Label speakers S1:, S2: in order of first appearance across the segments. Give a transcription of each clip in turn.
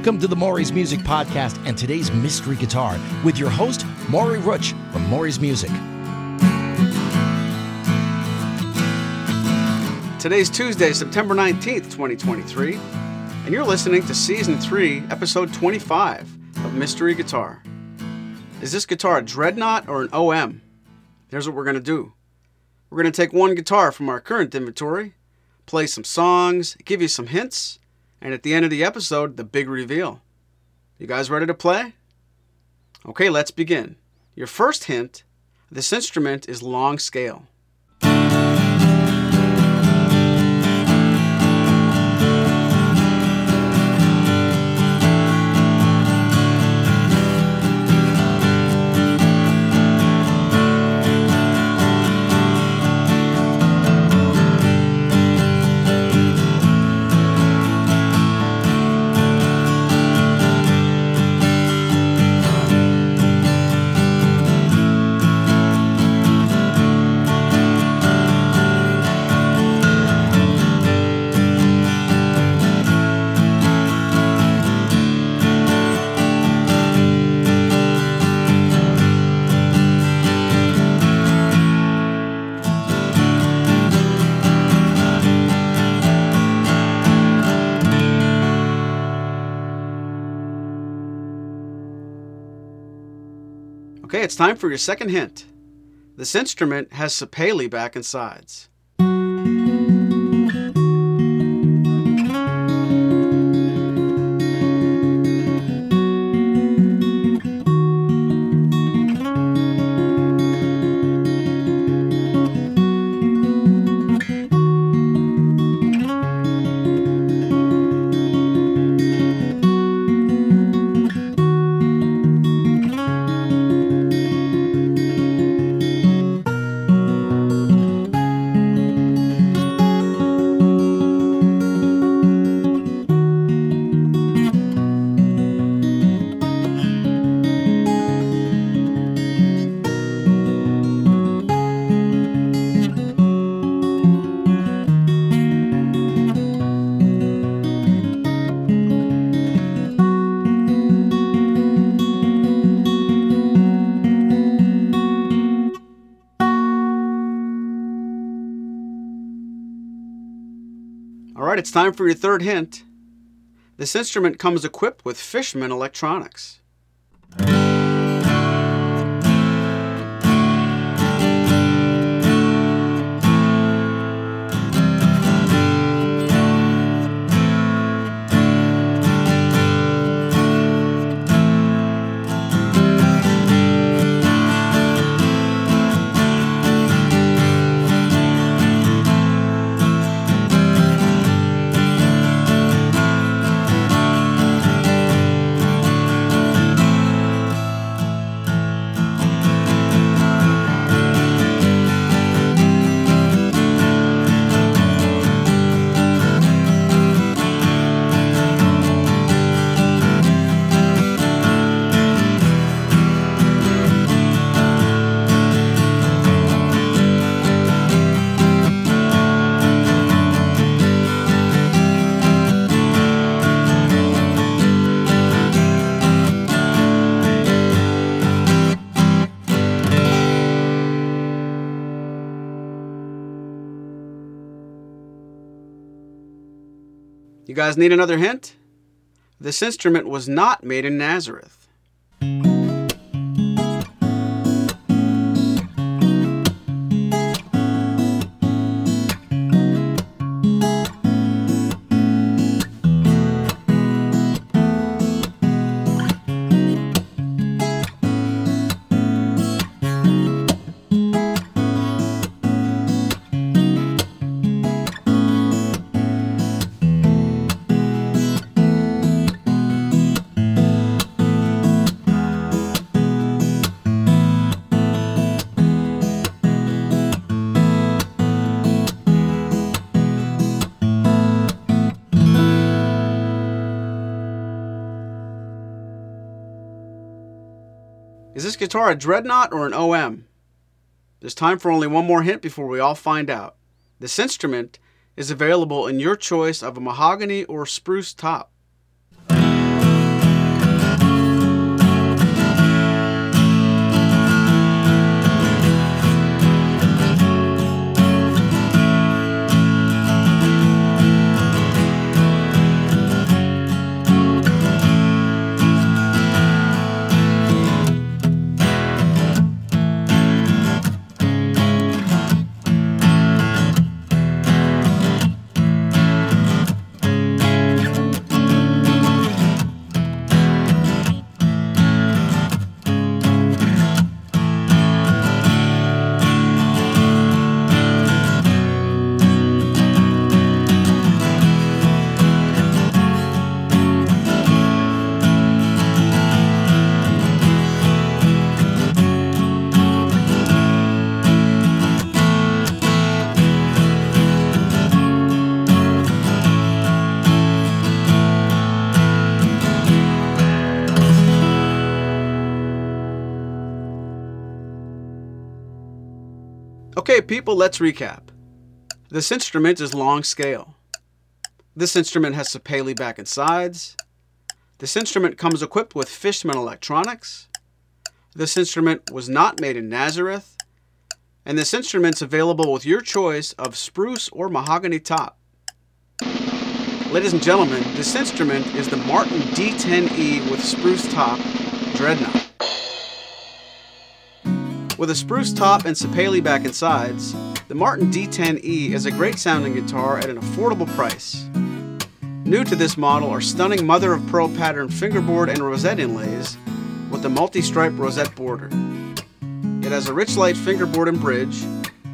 S1: Welcome to the Maury's Music Podcast and today's Mystery Guitar with your host, Maury Rutch from Maury's Music.
S2: Today's Tuesday, September 19th, 2023, and you're listening to Season 3, Episode 25 of Mystery Guitar. Is this guitar a dreadnought or an OM? Here's what we're going to do we're going to take one guitar from our current inventory, play some songs, give you some hints, and at the end of the episode, the big reveal. You guys ready to play? Okay, let's begin. Your first hint this instrument is long scale. Okay, it's time for your second hint. This instrument has sapele back and sides. Right, it's time for your third hint. This instrument comes equipped with Fishman electronics. You guys need another hint? This instrument was not made in Nazareth. Is this guitar a dreadnought or an OM? There's time for only one more hint before we all find out. This instrument is available in your choice of a mahogany or spruce top. Okay, people, let's recap. This instrument is long scale. This instrument has sapele back and sides. This instrument comes equipped with Fishman electronics. This instrument was not made in Nazareth. And this instrument's available with your choice of spruce or mahogany top. Ladies and gentlemen, this instrument is the Martin D10E with spruce top Dreadnought. With a spruce top and sapele back and sides, the Martin D10E is a great sounding guitar at an affordable price. New to this model are stunning mother of pearl pattern fingerboard and rosette inlays with a multi-stripe rosette border. It has a Richlite fingerboard and bridge,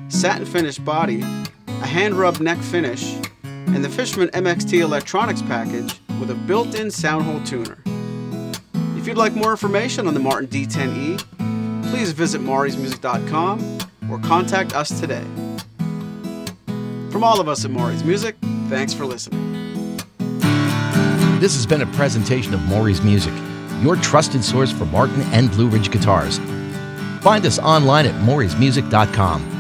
S2: satin finished body, a hand rub neck finish, and the Fishman MXT electronics package with a built-in sound hole tuner. If you'd like more information on the Martin D10E, please visit maurysmusic.com or contact us today. From all of us at Maury's Music, thanks for listening.
S1: This has been a presentation of Maury's Music, your trusted source for Martin and Blue Ridge guitars. Find us online at maurysmusic.com